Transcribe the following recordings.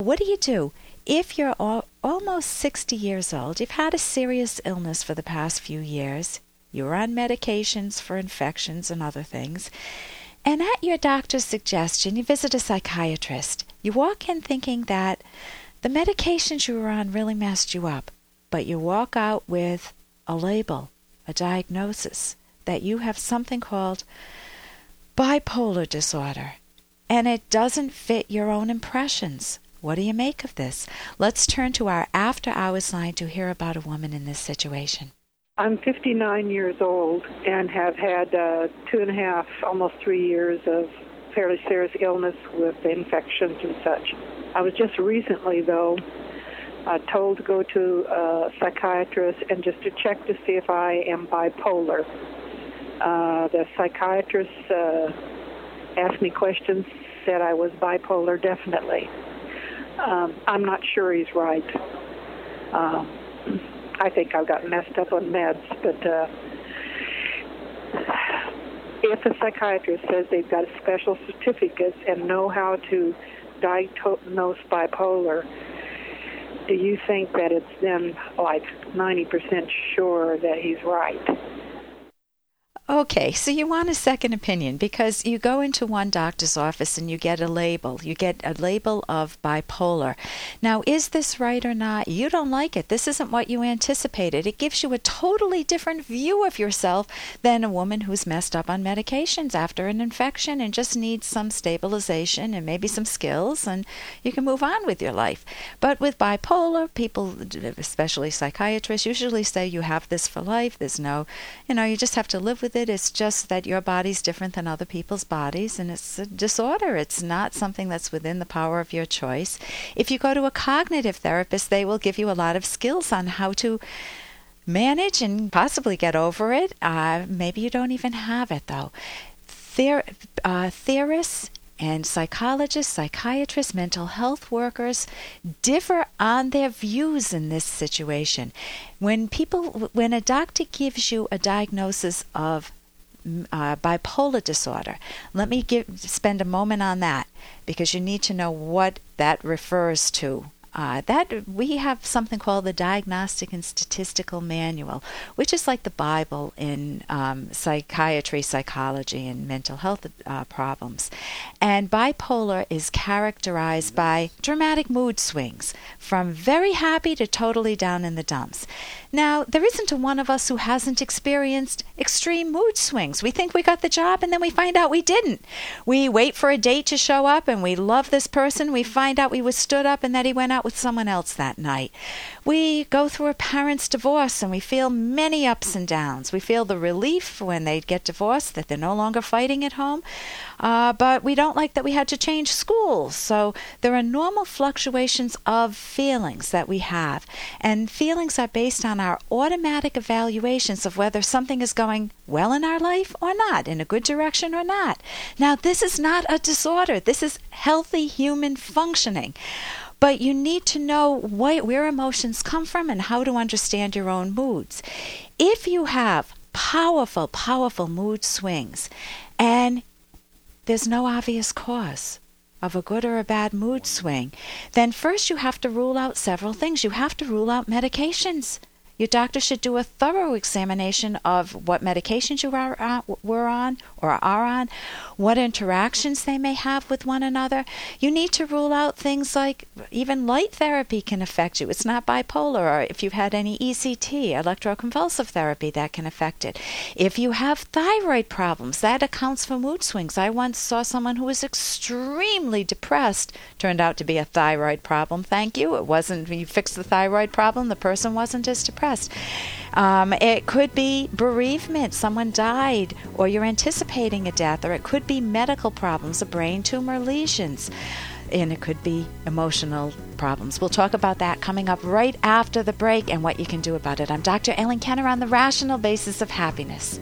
What do you do? If you're al- almost 60 years old, you've had a serious illness for the past few years, you're on medications for infections and other things, and at your doctor's suggestion, you visit a psychiatrist. You walk in thinking that the medications you were on really messed you up, but you walk out with a label, a diagnosis, that you have something called bipolar disorder, and it doesn't fit your own impressions. What do you make of this? Let's turn to our after hours line to hear about a woman in this situation. I'm 59 years old and have had uh, two and a half, almost three years of fairly serious illness with infections and such. I was just recently, though, uh, told to go to a psychiatrist and just to check to see if I am bipolar. Uh, the psychiatrist uh, asked me questions, said I was bipolar, definitely. Um, I'm not sure he's right. Um, I think I've got messed up on meds, but uh, if a psychiatrist says they've got special certificates and know how to diagnose bipolar, do you think that it's then like 90% sure that he's right? Okay, so you want a second opinion because you go into one doctor's office and you get a label. You get a label of bipolar. Now, is this right or not? You don't like it. This isn't what you anticipated. It gives you a totally different view of yourself than a woman who's messed up on medications after an infection and just needs some stabilization and maybe some skills, and you can move on with your life. But with bipolar, people, especially psychiatrists, usually say you have this for life. There's no, you know, you just have to live with it. It's just that your body's different than other people's bodies, and it's a disorder. It's not something that's within the power of your choice. If you go to a cognitive therapist, they will give you a lot of skills on how to manage and possibly get over it. Uh, maybe you don't even have it, though. Ther- uh, theorists and psychologists, psychiatrists, mental health workers differ on their views in this situation. When people, when a doctor gives you a diagnosis of uh, bipolar disorder, let me give, spend a moment on that because you need to know what that refers to uh, that we have something called the Diagnostic and Statistical Manual, which is like the Bible in um, psychiatry, psychology, and mental health uh, problems. And bipolar is characterized by dramatic mood swings, from very happy to totally down in the dumps. Now, there isn't a one of us who hasn't experienced extreme mood swings. We think we got the job and then we find out we didn't. We wait for a date to show up and we love this person. We find out we was stood up and that he went out with someone else that night. We go through a parent's divorce and we feel many ups and downs. We feel the relief when they get divorced that they're no longer fighting at home. Uh, but we don't like that we had to change schools. So there are normal fluctuations of feelings that we have. And feelings are based on our automatic evaluations of whether something is going well in our life or not, in a good direction or not. Now, this is not a disorder, this is healthy human functioning. But you need to know what, where emotions come from and how to understand your own moods. If you have powerful, powerful mood swings and there's no obvious cause of a good or a bad mood swing, then first you have to rule out several things. You have to rule out medications. Your doctor should do a thorough examination of what medications you are, uh, were on or are on, what interactions they may have with one another. You need to rule out things like even light therapy can affect you. It's not bipolar, or if you've had any ECT, electroconvulsive therapy, that can affect it. If you have thyroid problems, that accounts for mood swings. I once saw someone who was extremely depressed, turned out to be a thyroid problem. Thank you. It wasn't, you fixed the thyroid problem, the person wasn't as depressed. Um, it could be bereavement, someone died, or you're anticipating a death, or it could be medical problems, a brain tumor, lesions, and it could be emotional problems. We'll talk about that coming up right after the break and what you can do about it. I'm Dr. Ellen Kenner on the rational basis of happiness.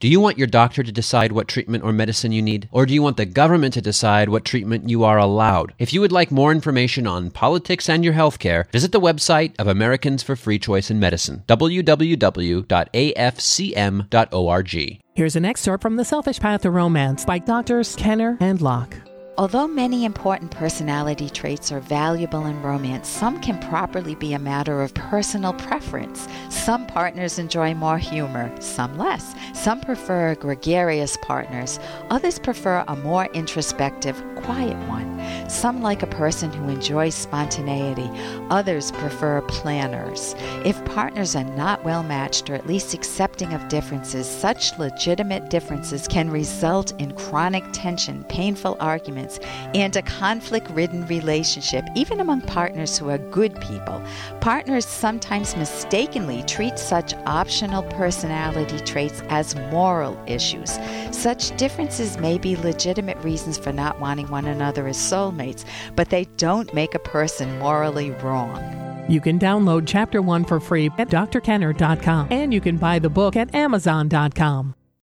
Do you want your doctor to decide what treatment or medicine you need? Or do you want the government to decide what treatment you are allowed? If you would like more information on politics and your health care, visit the website of Americans for Free Choice in Medicine, www.afcm.org. Here's an excerpt from The Selfish Path to Romance by Doctors Kenner and Locke. Although many important personality traits are valuable in romance, some can properly be a matter of personal preference. Some partners enjoy more humor, some less. Some prefer gregarious partners, others prefer a more introspective, quiet one. Some like a person who enjoys spontaneity, others prefer planners. If partners are not well matched or at least accepting of differences, such legitimate differences can result in chronic tension, painful arguments, and a conflict ridden relationship, even among partners who are good people. Partners sometimes mistakenly treat such optional personality traits as moral issues. Such differences may be legitimate reasons for not wanting one another as soulmates, but they don't make a person morally wrong. You can download Chapter 1 for free at drkenner.com and you can buy the book at amazon.com.